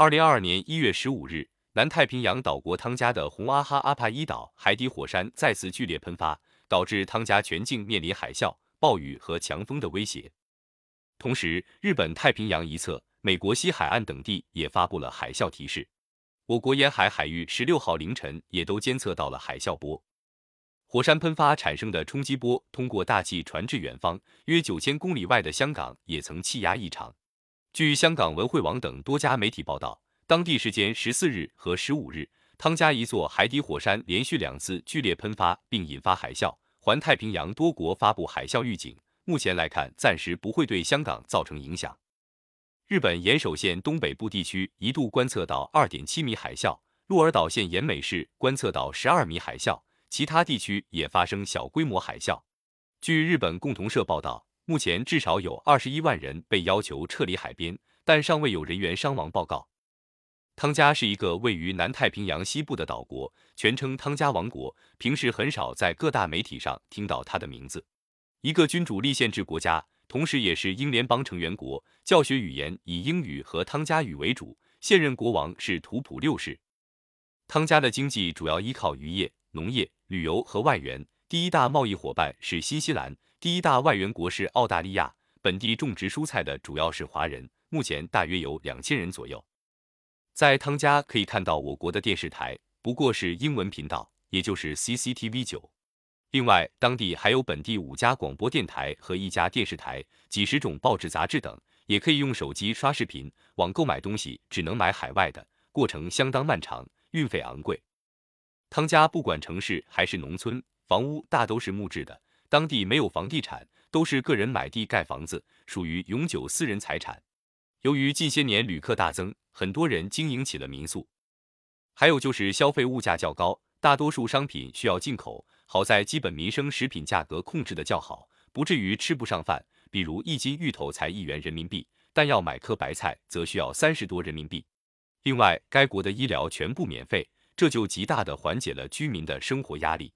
二零二二年一月十五日，南太平洋岛国汤加的红阿哈阿帕伊岛海底火山再次剧烈喷发，导致汤加全境面临海啸、暴雨和强风的威胁。同时，日本太平洋一侧、美国西海岸等地也发布了海啸提示。我国沿海海域十六号凌晨也都监测到了海啸波。火山喷发产生的冲击波通过大气传至远方，约九千公里外的香港也曾气压异常。据香港文汇网等多家媒体报道，当地时间十四日和十五日，汤加一座海底火山连续两次剧烈喷发，并引发海啸，环太平洋多国发布海啸预警。目前来看，暂时不会对香港造成影响。日本岩手县东北部地区一度观测到二点七米海啸，鹿儿岛县岩美市观测到十二米海啸，其他地区也发生小规模海啸。据日本共同社报道，目前至少有二十一万人被要求撤离海边，但尚未有人员伤亡报告。汤加是一个位于南太平洋西部的岛国，全称汤加王国，平时很少在各大媒体上听到它的名字。一个君主立宪制国家，同时也是英联邦成员国，教学语言以英语和汤加语为主。现任国王是图普六世。汤加的经济主要依靠渔业、农业、旅游和外援。第一大贸易伙伴是新西兰，第一大外援国是澳大利亚。本地种植蔬菜的主要是华人，目前大约有两千人左右。在汤加可以看到我国的电视台，不过是英文频道，也就是 CCTV 九。另外，当地还有本地五家广播电台和一家电视台，几十种报纸杂志等，也可以用手机刷视频。网购买东西只能买海外的，过程相当漫长，运费昂贵。汤加不管城市还是农村，房屋大都是木质的，当地没有房地产，都是个人买地盖房子，属于永久私人财产。由于近些年旅客大增，很多人经营起了民宿。还有就是消费物价较高，大多数商品需要进口。好在基本民生食品价格控制的较好，不至于吃不上饭。比如一斤芋头才一元人民币，但要买颗白菜则需要三十多人民币。另外，该国的医疗全部免费，这就极大的缓解了居民的生活压力。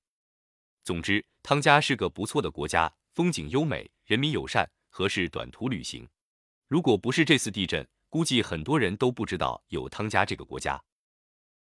总之，汤加是个不错的国家，风景优美，人民友善，合适短途旅行。如果不是这次地震，估计很多人都不知道有汤加这个国家。